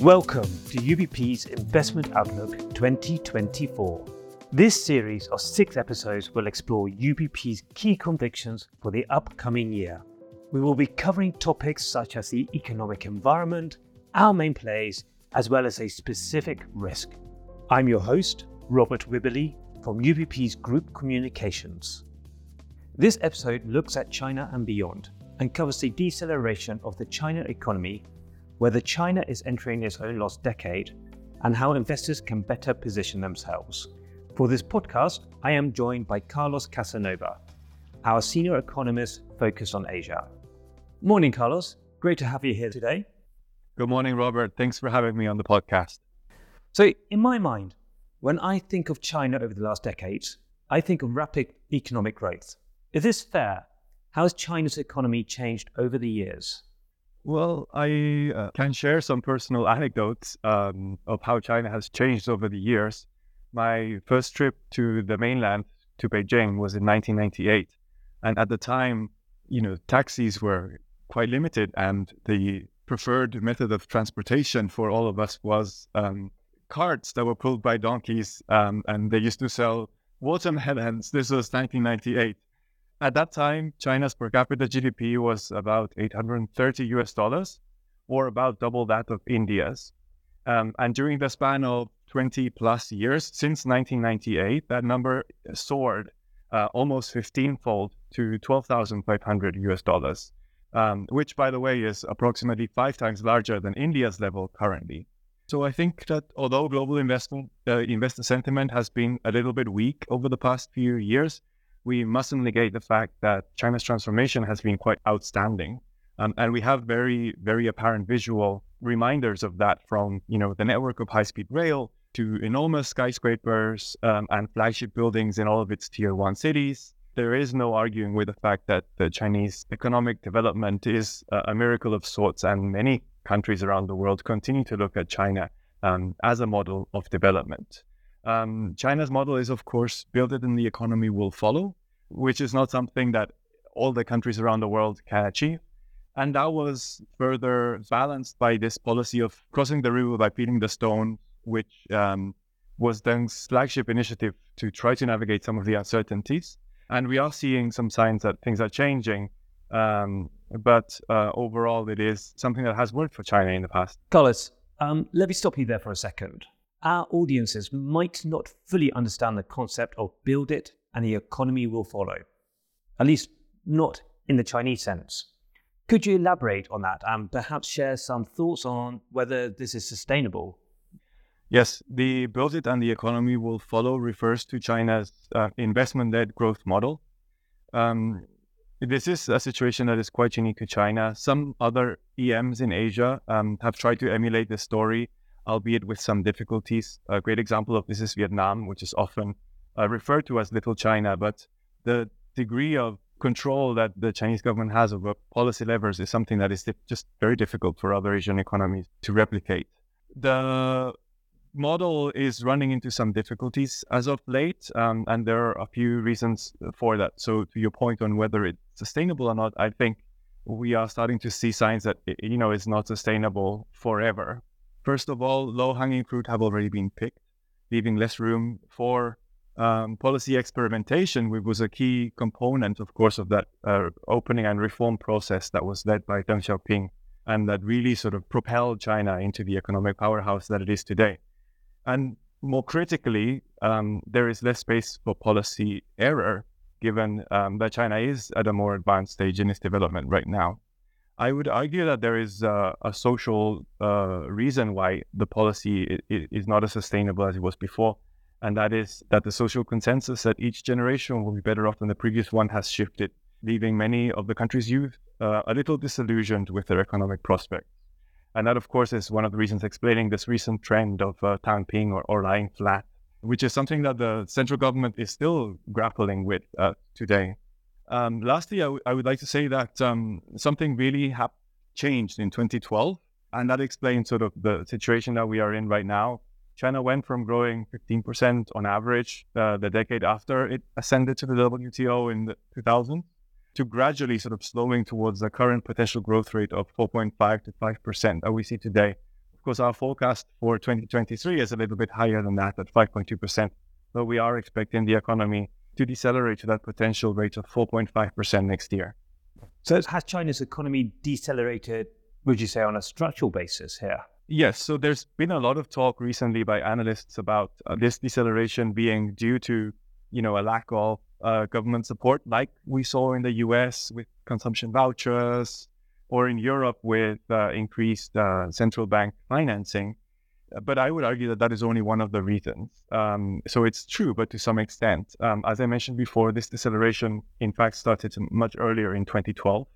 Welcome to UBP's Investment Outlook 2024. This series of six episodes will explore UBP's key convictions for the upcoming year. We will be covering topics such as the economic environment, our main plays, as well as a specific risk. I'm your host, Robert Wibberley from UBP's Group Communications. This episode looks at China and beyond and covers the deceleration of the China economy whether China is entering its own lost decade, and how investors can better position themselves. For this podcast, I am joined by Carlos Casanova, our senior economist focused on Asia. Morning, Carlos. Great to have you here today. Good morning, Robert. Thanks for having me on the podcast. So, in my mind, when I think of China over the last decades, I think of rapid economic growth. Is this fair? How has China's economy changed over the years? Well, I uh, can share some personal anecdotes um, of how China has changed over the years. My first trip to the mainland, to Beijing, was in 1998. And at the time, you know, taxis were quite limited, and the preferred method of transportation for all of us was um, carts that were pulled by donkeys, um, and they used to sell watermelons. This was 1998. At that time, China's per capita GDP was about 830 US dollars, or about double that of India's. Um, and during the span of 20 plus years, since 1998, that number soared uh, almost 15 fold to 12,500 US dollars, um, which, by the way, is approximately five times larger than India's level currently. So I think that although global investment uh, investor sentiment has been a little bit weak over the past few years, we mustn't negate the fact that China's transformation has been quite outstanding. Um, and we have very, very apparent visual reminders of that from, you know, the network of high-speed rail to enormous skyscrapers um, and flagship buildings in all of its tier one cities. There is no arguing with the fact that the Chinese economic development is a, miracle of sorts, and many countries around the world continue to look at China um, as a model of development. Um, China's model is, of course, build it and the economy will follow, which is not something that all the countries around the world can achieve. And that was further balanced by this policy of crossing the river by feeling the stone, which um, was Deng's flagship initiative to try to navigate some of the uncertainties. And we are seeing some signs that things are changing. Um, but uh, overall, it is something that has worked for China in the past. Carlos, um, let me stop you there for a second our audiences might not fully understand the concept of build it and the economy will follow, at least not in the Chinese sense. Could you elaborate on that and perhaps share some thoughts on whether this is sustainable? Yes, the build it and the economy will follow refers to China's uh, investment led growth model. Um, this is a situation that is quite unique to China. Some other EMs in Asia um, have tried to emulate this story albeit with some difficulties. A great example of this is Vietnam, which is often uh, referred to as Little China, but the degree of control that the Chinese government has over policy levers is something that is just very difficult for other Asian economies to replicate. The model is running into some difficulties as of late, um, and there are a few reasons for that. So, to your point on whether it's sustainable or not, I think we are starting to see signs that you know it's not sustainable forever. First of all, low hanging fruit have already been picked, leaving less room for um, policy experimentation, which was a key component, of course, of that uh, opening and reform process that was led by Deng Xiaoping and that really sort of propelled China into the economic powerhouse that it is today. And more critically, um, there is less space for policy error, given um, that China is at a more advanced stage in its development right now. I would argue that there is a, a social uh, reason why the policy is, is not as sustainable as it was before, and that is that the social consensus that each generation will be better off than the previous one has shifted, leaving many of the country's youth uh, a little disillusioned with their economic prospects. And that, of course, is one of the reasons explaining this recent trend of uh, Tangping or, or lying flat, which is something that the central government is still grappling with uh, today. Um, lastly, I, w- I would like to say that um, something really ha- changed in 2012, and that explains sort of the situation that we are in right now. China went from growing 15% on average uh, the decade after it ascended to the WTO in the 2000 to gradually sort of slowing towards the current potential growth rate of 4.5 to 5% that we see today. Of course, our forecast for 2023 is a little bit higher than that at 5.2%, but we are expecting the economy to decelerate to that potential rate of 4.5% next year. So, has China's economy decelerated, would you say, on a structural basis here? Yes. So, there's been a lot of talk recently by analysts about uh, this deceleration being due to, you know, a lack of uh, government support, like we saw in the US with consumption vouchers, or in Europe with uh, increased uh, central bank financing. But I would argue that that is only one of the reasons. Um, so it's true, but to some extent. Um, as I mentioned before, this deceleration, in fact, started much earlier in 2012.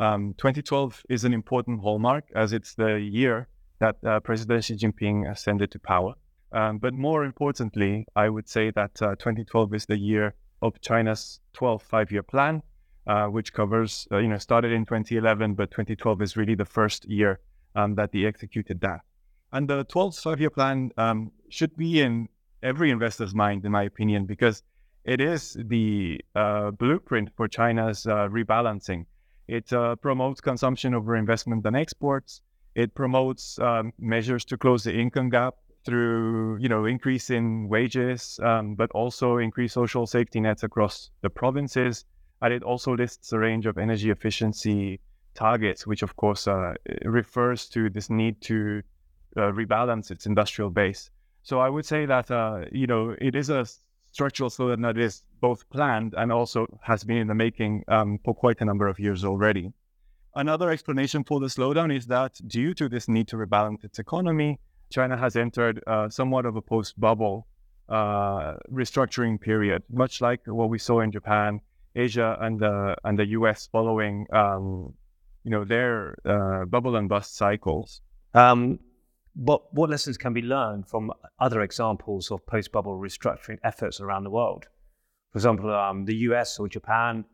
Um, 2012 is an important hallmark as it's the year that uh, President Xi Jinping ascended to power. Um, but more importantly, I would say that uh, 2012 is the year of China's 12 five year plan, uh, which covers, uh, you know, started in 2011, but 2012 is really the first year um, that they executed that. And the 12th five year plan um, should be in every investor's mind, in my opinion, because it is the uh, blueprint for China's uh, rebalancing. It uh, promotes consumption over investment and exports. It promotes um, measures to close the income gap through, you know, increase in wages, um, but also increase social safety nets across the provinces and it also lists a range of energy efficiency targets, which of course uh, refers to this need to uh, rebalance its industrial base. So I would say that uh, you know it is a structural slowdown that is both planned and also has been in the making um, for quite a number of years already. Another explanation for the slowdown is that due to this need to rebalance its economy, China has entered uh, somewhat of a post-bubble uh, restructuring period, much like what we saw in Japan Asia and the and the US following um, you know their uh, bubble and bust cycles. Um, what what lessons can be learned from other examples of post bubble restructuring efforts around the world? For example, um, the US or Japan.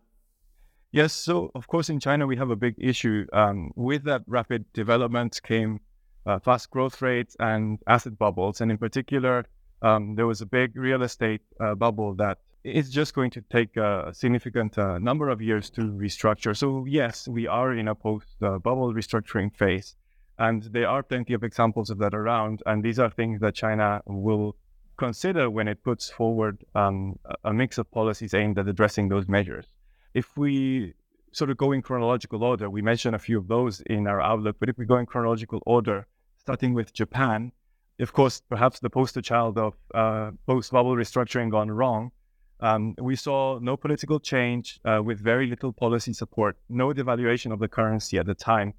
Yes, so of course in China we have a big issue. Um, with that rapid development came uh, fast growth rates and asset bubbles, and in particular, um, there was a big real estate uh, bubble that is just going to take a significant uh, number of years to restructure. So, yes, we are in a post uh, bubble restructuring phase. And there are plenty of examples of that around. And these are things that China will consider when it puts forward um, a mix of policies aimed at addressing those measures. If we sort of go in chronological order, we mentioned a few of those in our outlook, but if we go in chronological order, starting with Japan, of course, perhaps the poster child of uh, post bubble restructuring gone wrong um, we saw no political change uh, with very little policy support, no devaluation of the currency at the time.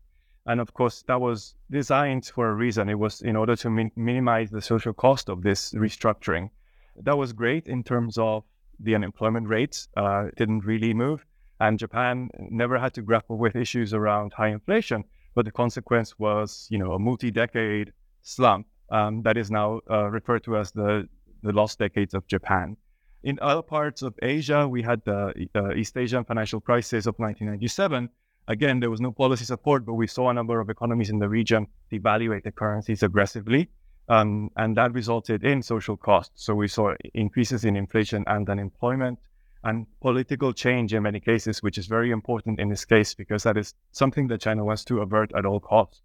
And of course, that was designed for a reason. It was in order to min- minimize the social cost of this restructuring. That was great in terms of the unemployment rates, uh, didn't really move. And Japan never had to grapple with issues around high inflation. But the consequence was, you know, a multi-decade slump um, that is now uh, referred to as the, the lost decades of Japan. In other parts of Asia, we had the uh, East Asian financial crisis of 1997. Again, there was no policy support, but we saw a number of economies in the region devaluate their currencies aggressively. Um, and that resulted in social costs. So we saw increases in inflation and unemployment and political change in many cases, which is very important in this case because that is something that China wants to avert at all costs.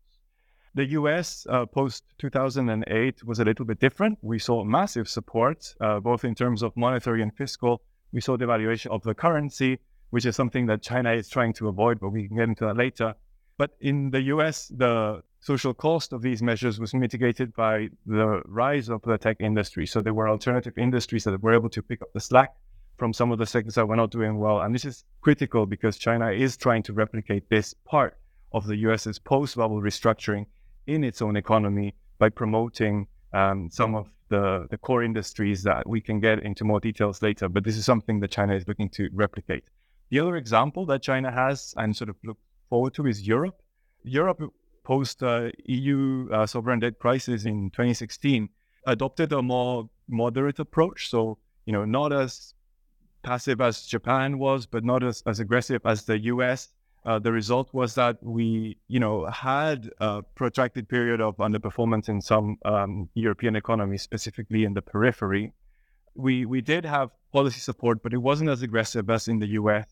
The US uh, post 2008 was a little bit different. We saw massive support, uh, both in terms of monetary and fiscal. We saw devaluation of the currency, which is something that China is trying to avoid, but we can get into that later. But in the US, the social cost of these measures was mitigated by the rise of the tech industry. So there were alternative industries that were able to pick up the slack from some of the sectors that were not doing well. And this is critical because China is trying to replicate this part of the US's post bubble restructuring in its own economy by promoting um, some of the, the core industries that we can get into more details later. But this is something that China is looking to replicate. The other example that China has and sort of look forward to is Europe. Europe, post uh, EU uh, sovereign debt crisis in 2016, adopted a more moderate approach. So, you know, not as passive as Japan was, but not as, as aggressive as the US uh, the result was that we, you know, had a protracted period of underperformance in some um, European economies, specifically in the periphery. We we did have policy support, but it wasn't as aggressive as in the U.S.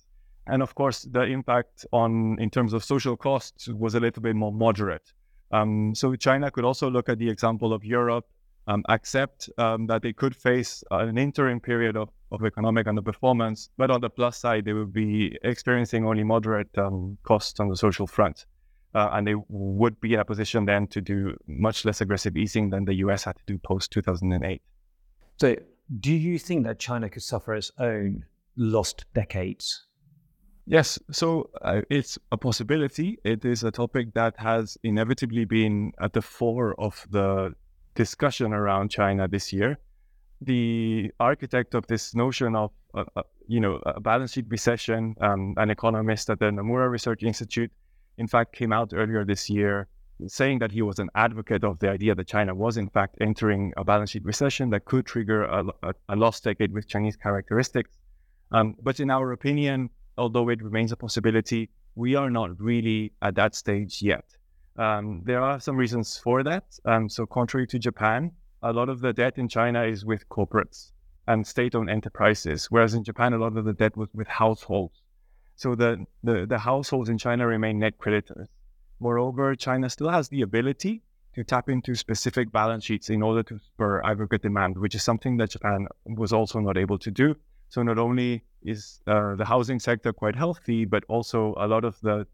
And of course, the impact on in terms of social costs was a little bit more moderate. Um, so China could also look at the example of Europe, um, accept um, that they could face an interim period of, of economic underperformance, but on the plus side, they would be experiencing only moderate um, costs on the social front. Uh, and they would be in a position then to do much less aggressive easing than the US had to do post 2008. So, do you think that China could suffer its own lost decades? Yes, so uh, it's a possibility. It is a topic that has inevitably been at the fore of the discussion around China this year. The architect of this notion of, uh, uh, you know, a balance sheet recession, um, an economist at the Nomura Research Institute, in fact, came out earlier this year saying that he was an advocate of the idea that China was, in fact, entering a balance sheet recession that could trigger a, a, a lost decade with Chinese characteristics. Um, but in our opinion, although it remains a possibility, we are not really at that stage yet. Um, there are some reasons for that. Um, so, contrary to Japan, a lot of the debt in China is with corporates and state owned enterprises, whereas in Japan, a lot of the debt was with households. So, the, the, the households in China remain net creditors. Moreover, China still has the ability to tap into specific balance sheets in order to spur aggregate demand, which is something that Japan was also not able to do. So not only is uh, the housing sector quite healthy, but also a lot of the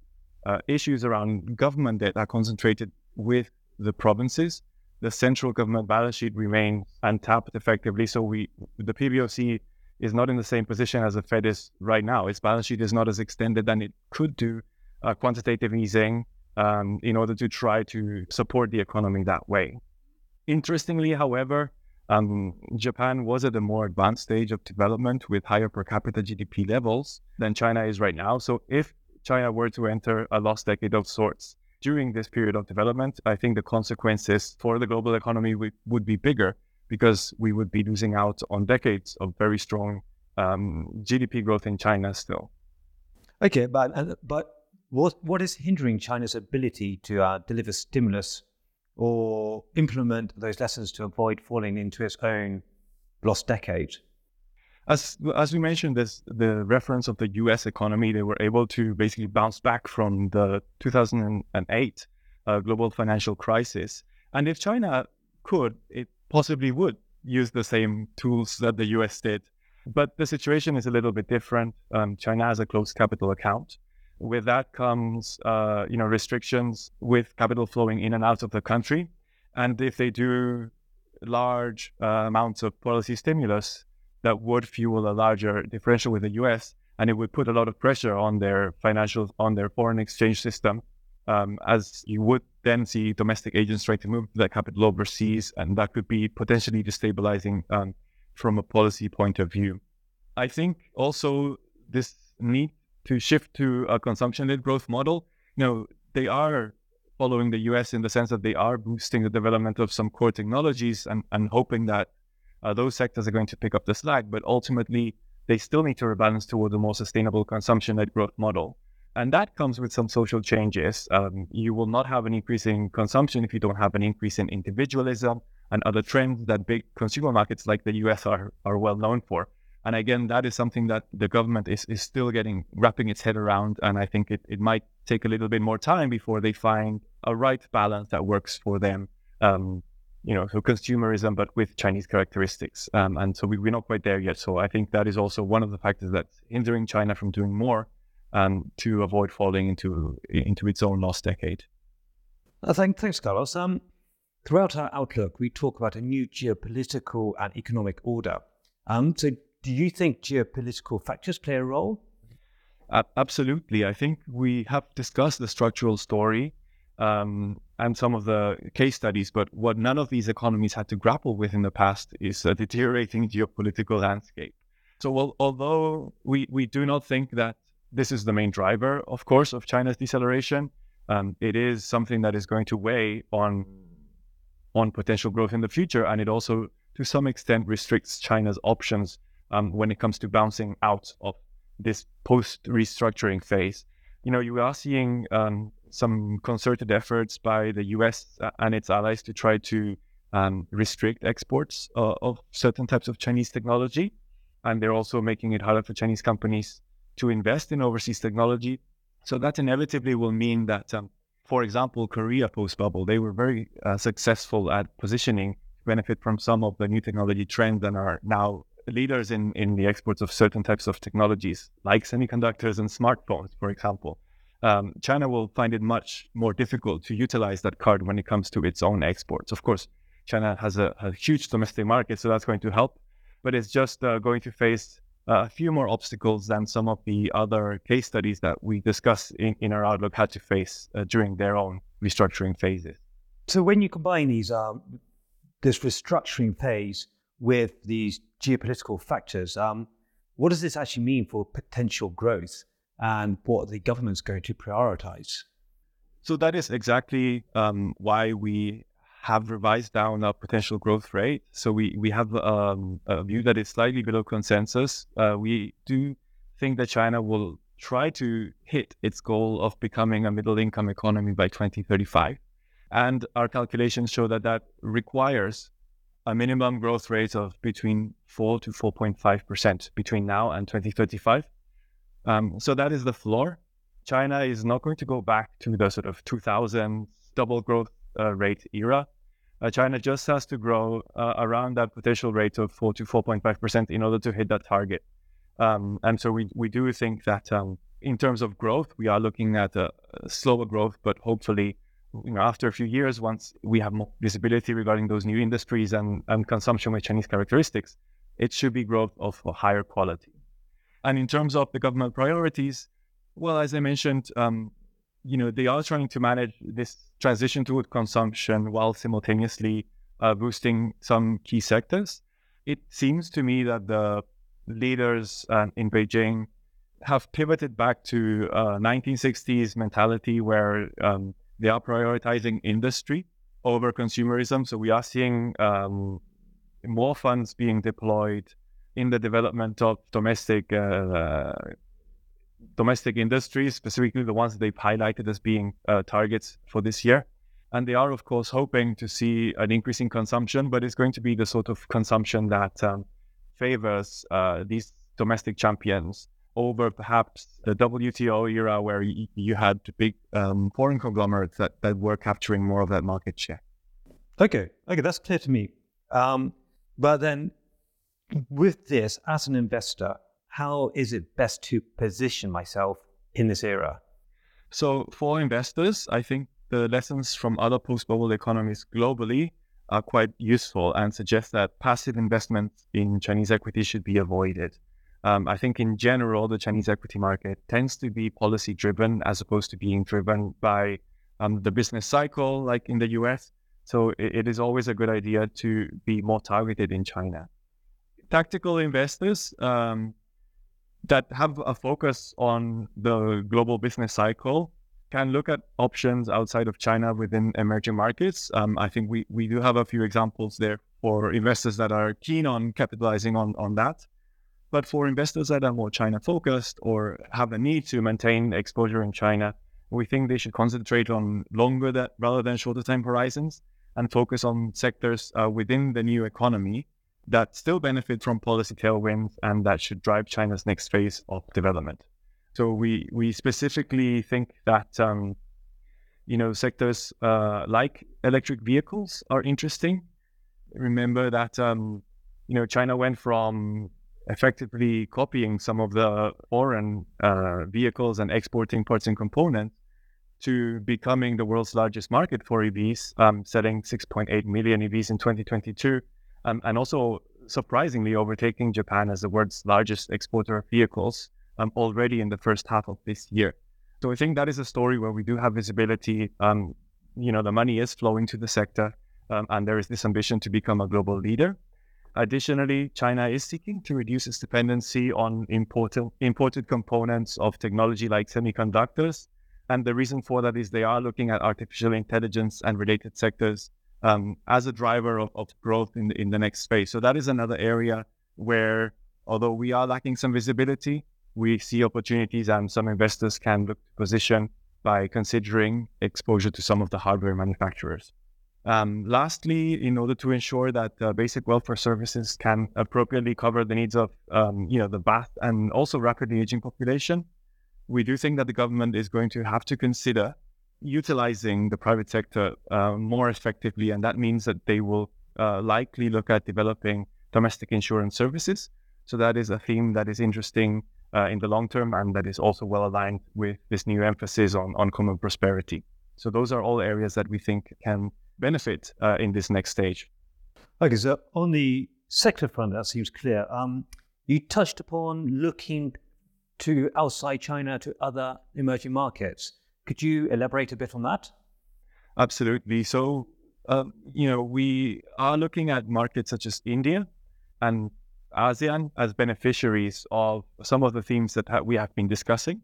uh, issues around government debt are concentrated with the provinces. The central government balance sheet remains untapped effectively. So we, the PBOC is not in the same position as the Fed is right now. Its balance sheet is not as extended than it could do uh, quantitative easing um, in order to try to support the economy that way. Interestingly, however, um, Japan was at a more advanced stage of development with higher per capita GDP levels than China is right now. So if China were to enter a lost decade of sorts during this period of development, I think the consequences for the global economy would, be bigger because we would be losing out on decades of very strong um, GDP growth in China still. Okay, but but what what is hindering China's ability to uh, deliver stimulus or implement those lessons to avoid falling into its own lost decade? As as we mentioned, this the reference of the U.S. economy. They were able to basically bounce back from the 2008 uh, global financial crisis. And if China could, it possibly would use the same tools that the U.S. did. But the situation is a little bit different. Um, China has a closed capital account. With that comes, uh, you know, restrictions with capital flowing in and out of the country. And if they do large uh, amounts of policy stimulus, that would fuel a larger differential with the U.S. and it would put a lot of pressure on their financial, on their foreign exchange system, um, as you would then see domestic agents trying to move that capital overseas, and that could be potentially destabilizing um, from a policy point of view. I think also this need to shift to a consumption-led growth model. You know, they are following the US in the sense that they are boosting the development of some core technologies and, and hoping that uh, those sectors are going to pick up the slack. But ultimately, they still need to rebalance towards a more sustainable consumption-led growth model. And that comes with some social changes. Um, you will not have an increase in consumption if you don't have an increase in individualism and other trends that big consumer markets like the US are, are well known for. And again, that is something that the government is, is still getting wrapping its head around. And I think it, it might take a little bit more time before they find a right balance that works for them. Um, you know, so consumerism, but with Chinese characteristics. Um, and so we, we're not quite there yet. So I think that is also one of the factors that's hindering China from doing more um, to avoid falling into into its own lost decade. Uh, thank, thanks, Carlos. Um, throughout our outlook, we talk about a new geopolitical and economic order. Um, so do you think geopolitical factors play a role? Uh, absolutely. I think we have discussed the structural story um, and some of the case studies, but what none of these economies had to grapple with in the past is a deteriorating geopolitical landscape. So, well, although we, we do not think that this is the main driver, of course, of China's deceleration, um, it is something that is going to weigh on on potential growth in the future, and it also, to some extent, restricts China's options um, when it comes to bouncing out of this post restructuring phase. You know, you are seeing um, some concerted efforts by the US and its allies to try to um, restrict exports uh, of certain types of Chinese technology. And they're also making it harder for Chinese companies to invest in overseas technology. So that inevitably will mean that um, for example, Korea post bubble, they were very uh, successful at positioning, benefit from some of the new technology trends and are now leaders in, in the exports of certain types of technologies, like semiconductors and smartphones, for example. Um, China will find it much more difficult to utilize that card when it comes to its own exports. Of course, China has a, a huge domestic market, so that's going to help, but it's just uh, going to face a few more obstacles than some of the other case studies that we discussed in, in our outlook had to face uh, during their own restructuring phases. So when you combine these, um, this restructuring phase with these geopolitical factors, um, what does this actually mean for potential growth and what the government's going to prioritize? So that is exactly um, why we have revised down our potential growth rate. So we we have um, a view that is slightly below consensus. Uh, we do think that China will try to hit its goal of becoming a middle income economy by 2035. And our calculations show that that requires a minimum growth rate of between 4 to 4.5% between now and 2035. Um, so that is the floor. China is not going to go back to the sort of 2000 double growth uh, rate era uh, China just has to grow uh, around that potential rate of 4 to 4.5% in order to hit that target. Um, and so we, we do think that um, in terms of growth, we are looking at a, a, slower growth, but hopefully, you know, after a few years, once we have more visibility regarding those new industries and, and consumption with Chinese characteristics, it should be growth of higher quality. And in terms of the government priorities, well, as I mentioned, um, you know, they are trying to manage this transition toward consumption while simultaneously uh, boosting some key sectors. It seems to me that the leaders uh, in Beijing have pivoted back to uh, 1960s mentality where um, they are prioritizing industry over consumerism. So we are seeing um, more funds being deployed in the development of domestic uh, domestic industries, specifically the ones they've highlighted as being uh, targets for this year. And they are, of course, hoping to see an increase in consumption, but it's going to be the sort of consumption that um, favors uh, these domestic champions over perhaps the WTO era where y- you had big um, foreign conglomerates that, that were capturing more of that market share. Okay, okay, that's clear to me. Um, but then with this, as an investor, how is it best to position myself in this era? So, for investors, I think the lessons from other post bubble economies globally are quite useful and suggest that passive investment in Chinese equity should be avoided. Um, I think in general, the Chinese equity market tends to be policy driven as opposed to being driven by um, the business cycle, like in the US. So it, it is always a good idea to be more targeted in China. Tactical investors, um, that have a focus on the global business cycle can look at options outside of China within emerging markets. Um, I think we, we do have a few examples there for investors that are keen on capitalizing on, on that. But for investors that are more China focused or have a need to maintain exposure in China, we think they should concentrate on longer that, rather than shorter time horizons and focus on sectors uh, within the new economy that still benefit from policy tailwinds and that should drive China's next phase of development. So we we specifically think that um, you know sectors uh, like electric vehicles are interesting. Remember that um, you know China went from effectively copying some of the foreign uh, vehicles and exporting parts and components to becoming the world's largest market for EVs, um, selling 6.8 million EVs in 2022 um, and also surprisingly overtaking Japan as the world's largest exporter of vehicles um, already in the first half of this year. So I think that is a story where we do have visibility. Um, you know, the money is flowing to the sector, um, and there is this ambition to become a global leader. Additionally, China is seeking to reduce its dependency on imported, imported components of technology like semiconductors. And the reason for that is they are looking at artificial intelligence and related sectors um, as a driver of, of growth in the, in the next space. So that is another area where, although we are lacking some visibility, we see opportunities and some investors can look to position by considering exposure to some of the hardware manufacturers. Um, lastly, in order to ensure that uh, basic welfare services can appropriately cover the needs of, um, you know, the vast and also rapidly aging population, we do think that the government is going to have to consider utilizing the private sector uh, more effectively, and that means that they will uh, likely look at developing domestic insurance services. So that is a theme that is interesting uh, in the long term, and that is also well aligned with this new emphasis on on common prosperity. So those are all areas that we think can benefit uh, in this next stage. Okay, so on the sector front, that seems clear. Um, you touched upon looking to outside China to other emerging markets. Could you elaborate a bit on that? Absolutely. So, uh, you know, we are looking at markets such as India and ASEAN as beneficiaries of some of the themes that ha- we have been discussing.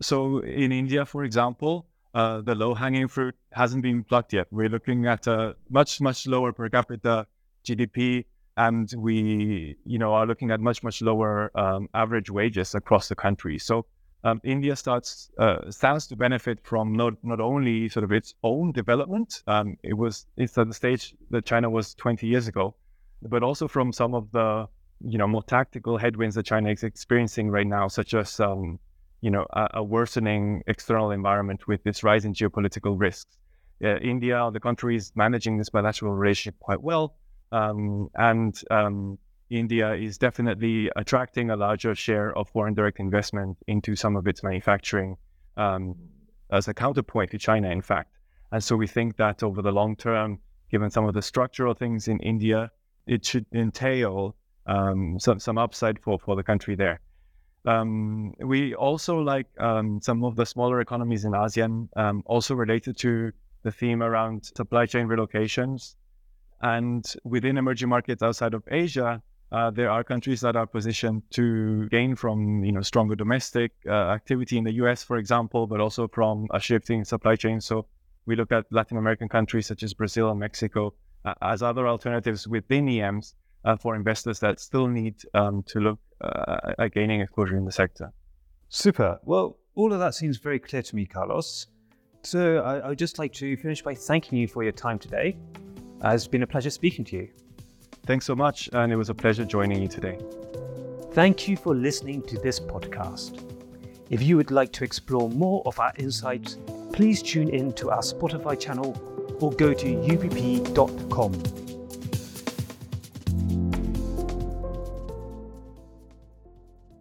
So, in India, for example, uh, the low hanging fruit hasn't been plucked yet. We're looking at a much, much lower per capita GDP, and we, you know, are looking at much, much lower um, average wages across the country. So, um, India starts uh, stands to benefit from not not only sort of its own development. Um, it was it's at the stage that China was 20 years ago, but also from some of the you know more tactical headwinds that China is experiencing right now, such as um, you know a, a, worsening external environment with this rise in geopolitical risks. Uh, India, the country, is managing this bilateral relationship quite well, um, and um, India is definitely attracting a larger share of foreign direct investment into some of its manufacturing um, as a counterpoint to China, in fact. And so we think that over the long term, given some of the structural things in India, it should entail um, some some upside for for the country there. Um, we also like um, some of the smaller economies in ASEAN, um, also related to the theme around supply chain relocations. And within emerging markets outside of Asia, uh, there are countries that are positioned to gain from you know stronger domestic uh, activity in the U.S., for example, but also from a shifting supply chain. So we look at Latin American countries such as Brazil and Mexico uh, as other alternatives within EMs uh, for investors that still need um, to look uh, at gaining exposure in the sector. Super. Well, all of that seems very clear to me, Carlos. So I, I would just like to finish by thanking you for your time today. it's been a pleasure speaking to you. Thanks so much, and it was a pleasure joining you today. Thank you for listening to this podcast. If you would like to explore more of our insights, please tune in to our Spotify channel or go to ubp.com.